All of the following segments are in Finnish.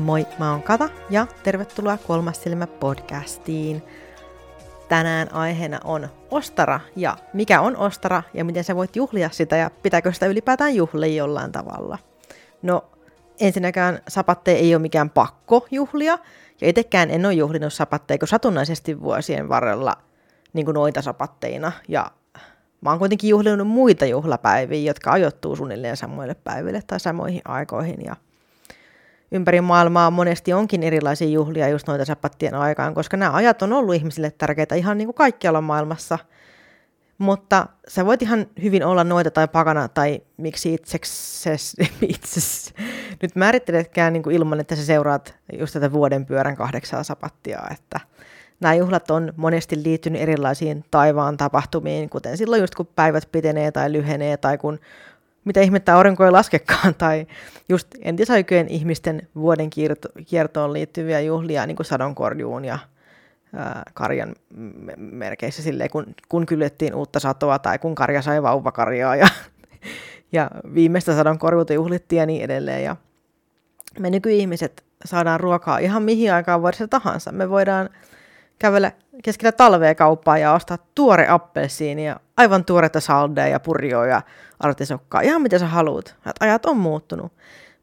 Moi, mä oon Kata ja tervetuloa Kolmas silmä podcastiin. Tänään aiheena on ostara ja mikä on ostara ja miten sä voit juhlia sitä ja pitääkö sitä ylipäätään juhlia jollain tavalla. No ensinnäkään sapatteja ei ole mikään pakko juhlia ja itsekään en ole juhlinut sapatteja satunnaisesti vuosien varrella niin kuin noita sapatteina ja mä oon kuitenkin juhlinut muita juhlapäiviä, jotka ajoittuu suunnilleen samoille päiville tai samoihin aikoihin ja ympäri maailmaa monesti onkin erilaisia juhlia just noita sapattien aikaan, koska nämä ajat on ollut ihmisille tärkeitä ihan niin kuin kaikkialla maailmassa. Mutta sä voit ihan hyvin olla noita tai pakana tai miksi itsekses, itses, nyt määritteletkään niin kuin ilman, että sä seuraat just tätä vuoden pyörän kahdeksaa sapattia, että nämä juhlat on monesti liittynyt erilaisiin taivaan tapahtumiin, kuten silloin just kun päivät pitenee tai lyhenee tai kun mitä ihmettä aurinko ei laskekaan, tai just entisaikojen ihmisten vuoden kiertoon liittyviä juhlia, niin kuin sadonkorjuun ja ää, karjan merkeissä, silleen, kun, kun kyljettiin uutta satoa, tai kun karja sai vauvakarjaa, ja, ja viimeistä sadonkorjuuta juhlittiin ja niin edelleen. Ja me nykyihmiset saadaan ruokaa ihan mihin aikaan vuodessa tahansa. Me voidaan kävellä keskellä talvea kauppaa ja ostaa tuore appelsiini ja aivan tuoretta saldea ja purjoa ja artisokkaa, ihan mitä sä haluat. Ajat on muuttunut,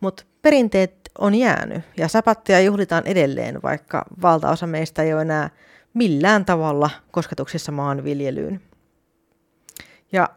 mutta perinteet on jäänyt ja sapattia juhlitaan edelleen, vaikka valtaosa meistä ei ole enää millään tavalla kosketuksissa maanviljelyyn. Ja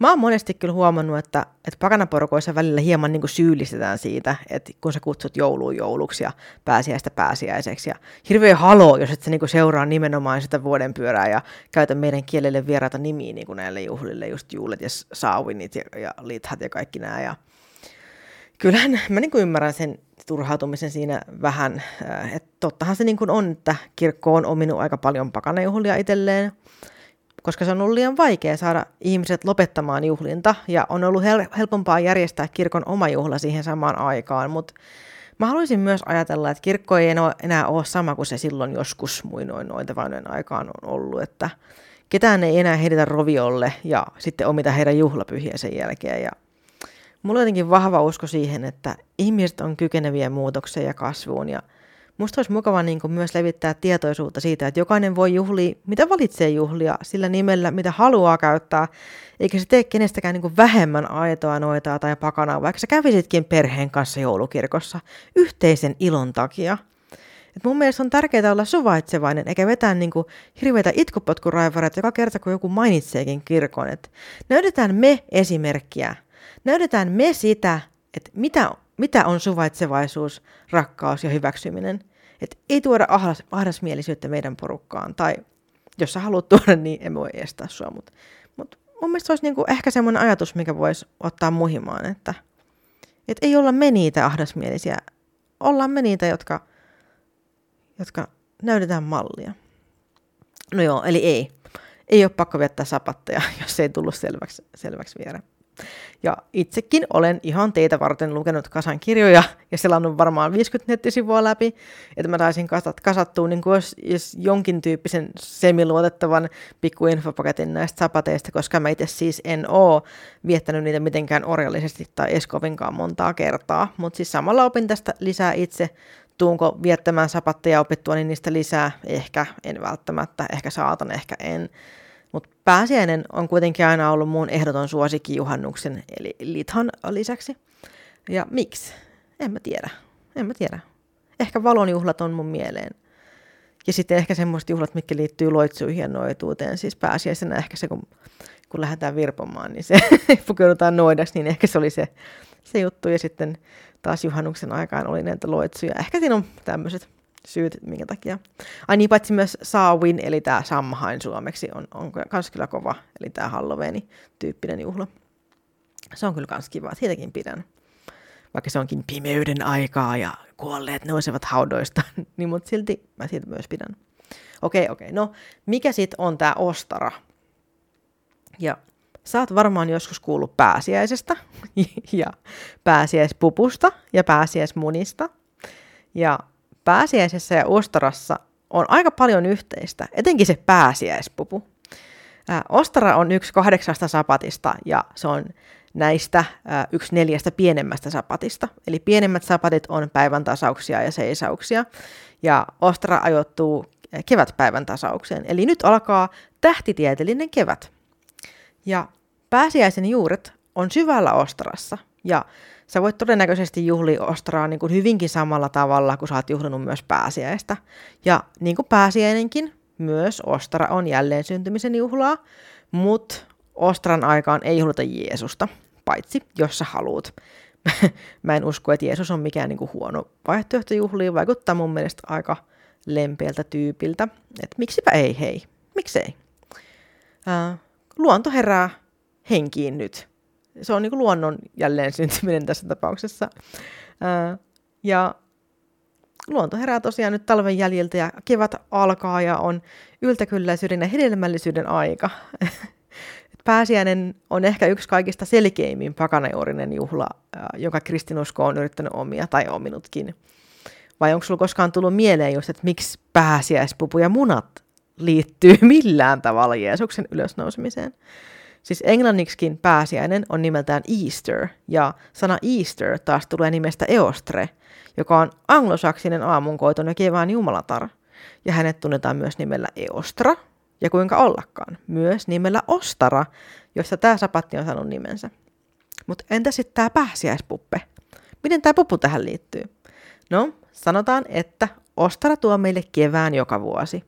Mä oon monesti kyllä huomannut, että, että pakanaporukoissa välillä hieman niin kuin syyllistetään siitä, että kun sä kutsut jouluun jouluksi ja pääsiäistä pääsiäiseksi. Ja hirveä halo, jos et sä niin kuin seuraa nimenomaan sitä vuoden pyörää ja käytä meidän kielelle vieraita nimiä niin kuin näille juhlille, just juulet ja saawinit ja, ja lithat ja kaikki nämä. Ja kyllähän mä niin kuin ymmärrän sen turhautumisen siinä vähän, äh, että tottahan se niin kuin on, että kirkko on ominut aika paljon pakanajuhlia itselleen, koska se on ollut liian vaikea saada ihmiset lopettamaan juhlinta ja on ollut hel- helpompaa järjestää kirkon oma juhla siihen samaan aikaan, mutta mä haluaisin myös ajatella, että kirkko ei enää ole sama kuin se silloin joskus muinoin noita vainojen aikaan on ollut, että ketään ei enää heitetä roviolle ja sitten omita heidän juhlapyhiä sen jälkeen. Ja Mulla on jotenkin vahva usko siihen, että ihmiset on kykeneviä muutokseen ja kasvuun ja Musta olisi mukava niin kuin myös levittää tietoisuutta siitä, että jokainen voi juhlia, mitä valitsee juhlia, sillä nimellä, mitä haluaa käyttää, eikä se tee kenestäkään niin kuin vähemmän aitoa, noitaa tai pakanaa, vaikka sä kävisitkin perheen kanssa joulukirkossa yhteisen ilon takia. Et mun mielestä on tärkeää olla suvaitsevainen, eikä vetää niin kuin hirveitä itkupotkuraivareita joka kerta, kun joku mainitseekin kirkon. Et näytetään me esimerkkiä. Näytetään me sitä, että mitä, mitä on suvaitsevaisuus, rakkaus ja hyväksyminen. Et ei tuoda ahdas, ahdasmielisyyttä meidän porukkaan, tai jos sä haluat tuoda, niin emme voi estää sua, mutta mut mun mielestä se olisi niinku ehkä semmoinen ajatus, mikä voisi ottaa muhimaan, että et ei olla me niitä ahdasmielisiä, ollaan me niitä, jotka, jotka näytetään mallia. No joo, eli ei. Ei ole pakko viettää sapatteja, jos ei tullut selväksi, selväksi vielä. Ja itsekin olen ihan teitä varten lukenut kasan kirjoja ja selannut varmaan 50 nettisivua läpi, että mä taisin kasat, kasattua niin kuin jos, jos jonkin tyyppisen semiluotettavan pikku infopaketin näistä sapateista, koska mä itse siis en oo viettänyt niitä mitenkään orjallisesti tai eskovinkaan montaa kertaa, mutta siis samalla opin tästä lisää itse, tuunko viettämään sapatteja opittua niin niistä lisää, ehkä en välttämättä, ehkä saatan, ehkä en. Mutta pääsiäinen on kuitenkin aina ollut mun ehdoton suosikki juhannuksen, eli lithan lisäksi. Ja miksi? En mä tiedä. En mä tiedä. Ehkä valonjuhlat on mun mieleen. Ja sitten ehkä semmoiset juhlat, mitkä liittyy loitsuihin ja noituuteen. Siis pääsiäisenä ehkä se, kun, kun lähdetään virpomaan, niin se pukeudutaan noidaksi, niin ehkä se oli se, se juttu. Ja sitten taas juhannuksen aikaan oli näitä loitsuja. Ehkä siinä on tämmöiset syyt, minkä takia. Ai niin, paitsi myös Saawin, eli tämä Samhain suomeksi, on, on kans kyllä kova, eli tämä Halloweeni-tyyppinen juhla. Se on kyllä kans kiva, siitäkin pidän. Vaikka se onkin pimeyden aikaa ja kuolleet nousevat haudoista, niin mutta silti mä siitä myös pidän. Okei, okei, no mikä sitten on tämä ostara? Ja sä oot varmaan joskus kuullut pääsiäisestä ja pääsiäispupusta ja pääsiäismunista. Ja pääsiäisessä ja ostarassa on aika paljon yhteistä, etenkin se pääsiäispupu. Ää, ostara on yksi kahdeksasta sapatista ja se on näistä yksi neljästä pienemmästä sapatista. Eli pienemmät sapatit on päivän tasauksia ja seisauksia. Ja Ostra ajoittuu kevätpäivän tasaukseen. Eli nyt alkaa tähtitieteellinen kevät. Ja pääsiäisen juuret on syvällä Ostrassa. Ja sä voit todennäköisesti juhli Ostraa niin kuin hyvinkin samalla tavalla, kun sä oot juhlinut myös pääsiäistä. Ja niin kuin pääsiäinenkin, myös Ostra on jälleen syntymisen juhlaa, mutta Ostran aikaan ei juhlita Jeesusta, paitsi jos sä haluut. Mä en usko, että Jeesus on mikään niin kuin huono vaihtoehto juhliin, vaikuttaa mun mielestä aika lempeältä tyypiltä. Että miksipä ei, hei, miksei. Äh, luonto herää henkiin nyt. Se on niin kuin luonnon jälleen syntyminen tässä tapauksessa. Ja luonto herää tosiaan nyt talven jäljiltä ja kevät alkaa ja on yltäkylläisyyden ja hedelmällisyyden aika. Pääsiäinen on ehkä yksi kaikista selkeimmin pakanajuurinen juhla, jonka kristinusko on yrittänyt omia tai ominutkin. Vai onko sulla koskaan tullut mieleen just, että miksi pääsiäispupu ja munat liittyy millään tavalla Jeesuksen ylösnousemiseen? Siis englanniksikin pääsiäinen on nimeltään Easter, ja sana Easter taas tulee nimestä Eostre, joka on anglosaksinen aamunkoiton ja kevään jumalatar. Ja hänet tunnetaan myös nimellä Eostra, ja kuinka ollakaan, myös nimellä Ostara, josta tämä sapatti on saanut nimensä. Mutta entä sitten tämä pääsiäispuppe? Miten tämä pupu tähän liittyy? No, sanotaan, että Ostara tuo meille kevään joka vuosi.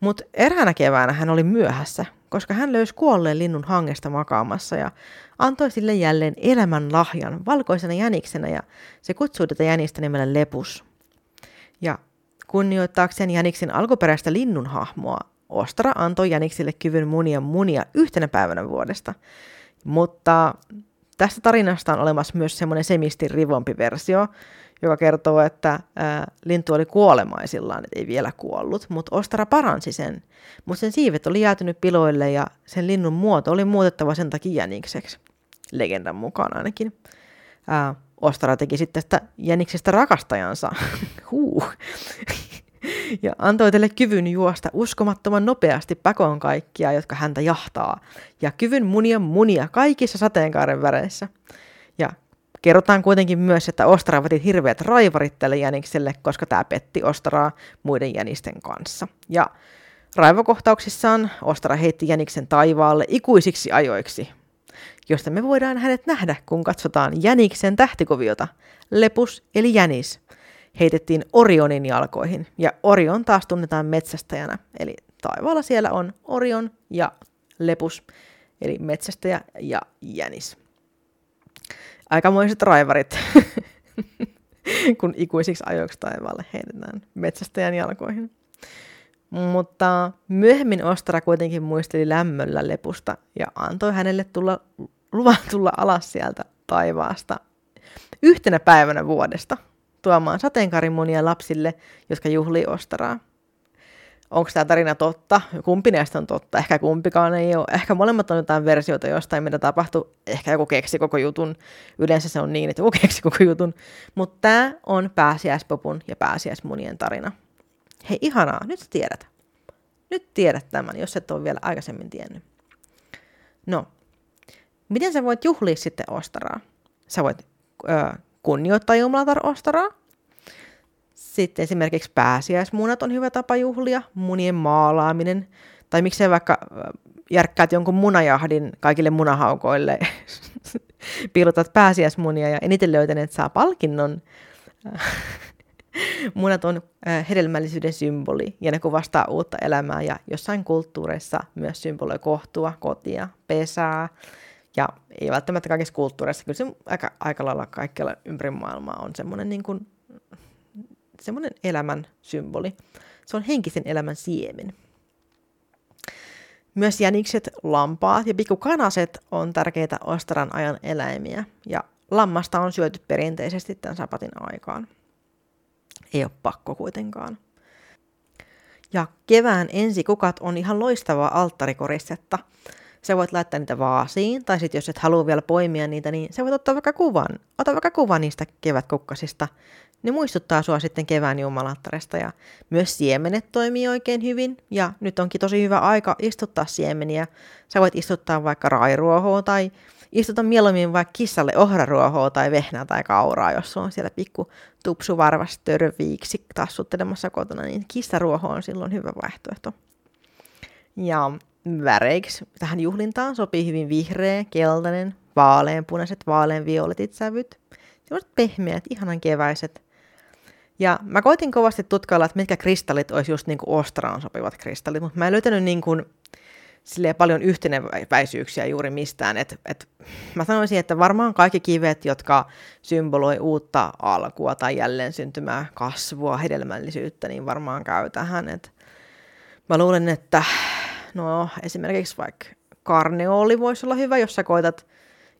Mutta eräänä keväänä hän oli myöhässä, koska hän löysi kuolleen linnun hangesta makaamassa ja antoi sille jälleen elämän lahjan valkoisena jäniksenä ja se kutsui tätä jänistä nimellä Lepus. Ja kunnioittaakseen jäniksen alkuperäistä linnun hahmoa, Ostara antoi jäniksille kyvyn munia munia yhtenä päivänä vuodesta. Mutta tästä tarinasta on olemassa myös semmoinen semistin rivompi versio, joka kertoo, että ää, lintu oli kuolemaisillaan, että ei vielä kuollut, mutta Ostara paransi sen. Mutta sen siivet oli jäätynyt piloille ja sen linnun muoto oli muutettava sen takia jänikseksi. Legendan mukaan ainakin. Ää, Ostara teki sitten tästä jäniksestä rakastajansa. Huu ja antoi teille kyvyn juosta uskomattoman nopeasti pakoon kaikkia, jotka häntä jahtaa, ja kyvyn munia munia kaikissa sateenkaaren väreissä. Ja kerrotaan kuitenkin myös, että Ostara veti hirveät raivarit tälle jänikselle, koska tämä petti Ostaraa muiden jänisten kanssa. Ja raivokohtauksissaan Ostara heitti jäniksen taivaalle ikuisiksi ajoiksi, josta me voidaan hänet nähdä, kun katsotaan jäniksen tähtikuviota, lepus eli jänis – heitettiin Orionin jalkoihin. Ja Orion taas tunnetaan metsästäjänä. Eli taivaalla siellä on Orion ja Lepus, eli metsästäjä ja jänis. Aikamoiset raivarit, kun ikuisiksi ajoiksi taivaalle heitetään metsästäjän jalkoihin. Mutta myöhemmin Ostara kuitenkin muisteli lämmöllä Lepusta ja antoi hänelle tulla, luvan tulla alas sieltä taivaasta yhtenä päivänä vuodesta tuomaan sateenkaarimunia lapsille, jotka juhlii Ostaraa. Onko tämä tarina totta? Kumpi näistä on totta? Ehkä kumpikaan ei ole. Ehkä molemmat on jotain versioita jostain, mitä tapahtui. Ehkä joku keksi koko jutun. Yleensä se on niin, että joku keksi koko jutun. Mutta tämä on pääsiäispopun ja pääsiäismunien tarina. Hei, ihanaa. Nyt sä tiedät. Nyt tiedät tämän, jos et ole vielä aikaisemmin tiennyt. No, miten sä voit juhlia sitten Ostaraa? Sä voit ö, kunnioittaa Jumalatar Ostaraa. Sitten esimerkiksi pääsiäismunat on hyvä tapa juhlia, munien maalaaminen, tai miksei vaikka järkkäät jonkun munajahdin kaikille munahaukoille, piilotat pääsiäismunia ja eniten löytäneet saa palkinnon. Munat on hedelmällisyyden symboli ja ne kuvastaa uutta elämää ja jossain kulttuureissa myös symboloi kohtua, kotia, pesää, ja ei välttämättä kaikissa kulttuureissa, kyllä se aika, aika lailla kaikkialla ympäri maailmaa on semmoinen, niin kuin, semmoinen elämän symboli. Se on henkisen elämän siemen. Myös jänikset, lampaat ja pikkukanaset on tärkeitä Ostaran ajan eläimiä, ja lammasta on syöty perinteisesti tämän sapatin aikaan. Ei ole pakko kuitenkaan. Ja kevään ensikukat on ihan loistavaa alttarikorisetta – Sä voit laittaa niitä vaasiin, tai sitten jos et halua vielä poimia niitä, niin sä voit ottaa vaikka kuvan. Ota vaikka kuvan niistä kevätkukkasista. Ne muistuttaa sua sitten kevään jumalattaresta ja myös siemenet toimii oikein hyvin. Ja nyt onkin tosi hyvä aika istuttaa siemeniä. Sä voit istuttaa vaikka rairuohoa tai istuta mieluummin vaikka kissalle ohraruohoa tai vehnää tai kauraa, jos sulla on siellä pikku tupsu varvas törviiksi tassuttelemassa kotona, niin kissaruoho on silloin hyvä vaihtoehto. Ja väreiksi tähän juhlintaan sopii hyvin vihreä, keltainen, vaaleanpunaiset, vaaleanvioletit sävyt. Sellaiset pehmeät, ihanan keväiset. Ja mä koitin kovasti tutkailla, että mitkä kristallit olisi just niin kuin ostraan sopivat kristallit, mutta mä en löytänyt niin kuin silleen paljon yhteneväisyyksiä juuri mistään. Et, et, mä sanoisin, että varmaan kaikki kivet, jotka symboloi uutta alkua tai jälleen syntymää, kasvua, hedelmällisyyttä, niin varmaan käy tähän. Et mä luulen, että no, esimerkiksi vaikka karneoli voisi olla hyvä, jos sä koetat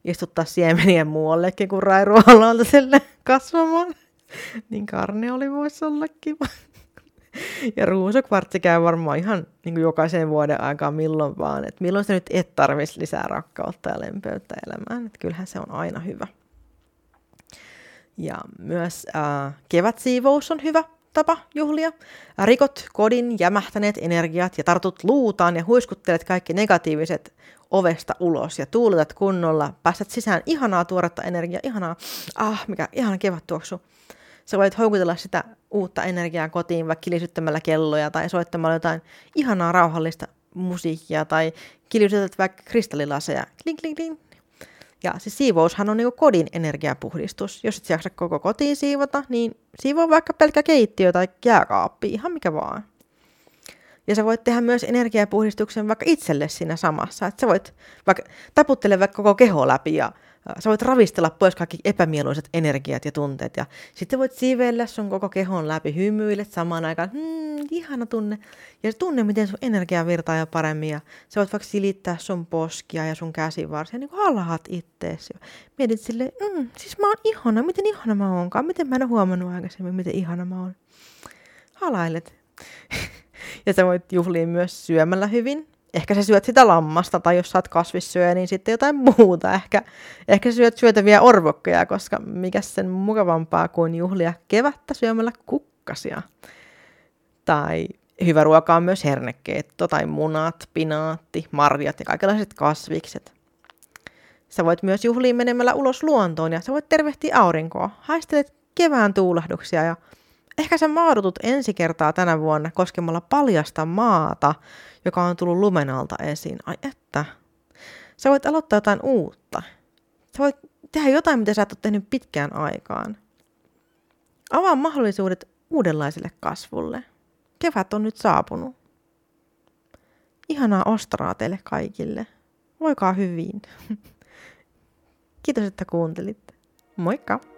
istuttaa siemeniä muuallekin kuin rairuolalta kasvamaan. niin karneoli voisi olla kiva. Ja ruusukvartsi käy varmaan ihan niin kuin jokaisen vuoden aikaa milloin vaan, että milloin se nyt et tarvitsisi lisää rakkautta ja lempeyttä elämään, että kyllähän se on aina hyvä. Ja myös äh, kevätsiivous on hyvä tapa juhlia. Rikot kodin jämähtäneet energiat ja tartut luutaan ja huiskuttelet kaikki negatiiviset ovesta ulos ja tuuletat kunnolla, päästät sisään ihanaa tuoretta energiaa, ihanaa, ah, mikä ihana kevät tuoksu sä voit houkutella sitä uutta energiaa kotiin vaikka kilisyttämällä kelloja tai soittamalla jotain ihanaa rauhallista musiikkia tai kilisytät vaikka kristallilaseja. Kling, kling, kling. Ja se siivoushan on niin kodin energiapuhdistus. Jos et jaksa koko kotiin siivota, niin siivoo vaikka pelkkä keittiö tai jääkaappi, ihan mikä vaan. Ja sä voit tehdä myös energiapuhdistuksen vaikka itselle siinä samassa. Että sä voit vaikka taputtele vaikka koko keho läpi ja sä voit ravistella pois kaikki epämieluiset energiat ja tunteet ja sitten voit siiveillä sun koko kehon läpi, hymyilet samaan aikaan, hmm, ihana tunne. Ja tunne, miten sun energia virtaa jo paremmin ja sä voit vaikka silittää sun poskia ja sun käsivarsia, niin kuin halahat itteesi. Mietit silleen, mm, siis mä oon ihana, miten ihana mä oonkaan, miten mä en ole huomannut aikaisemmin, miten ihana mä oon. Halailet. ja sä voit juhlia myös syömällä hyvin, ehkä sä syöt sitä lammasta, tai jos sä oot kasvissyöjä, niin sitten jotain muuta. Ehkä, ehkä sä syöt syötäviä orvokkeja, koska mikä sen mukavampaa kuin juhlia kevättä syömällä kukkasia. Tai hyvä ruoka on myös hernekeitto, tai munat, pinaatti, marjat ja kaikenlaiset kasvikset. Sä voit myös juhlia menemällä ulos luontoon ja sä voit tervehtiä aurinkoa. Haistelet kevään tuulahduksia ja Ehkä sä maadutut ensi kertaa tänä vuonna koskemalla paljasta maata, joka on tullut lumen alta esiin. Ai että. Sä voit aloittaa jotain uutta. Sä voit tehdä jotain, mitä sä et ole tehnyt pitkään aikaan. Avaa mahdollisuudet uudenlaiselle kasvulle. Kevät on nyt saapunut. Ihanaa ostraa teille kaikille. Voikaa hyvin. Kiitos, että kuuntelitte. Moikka!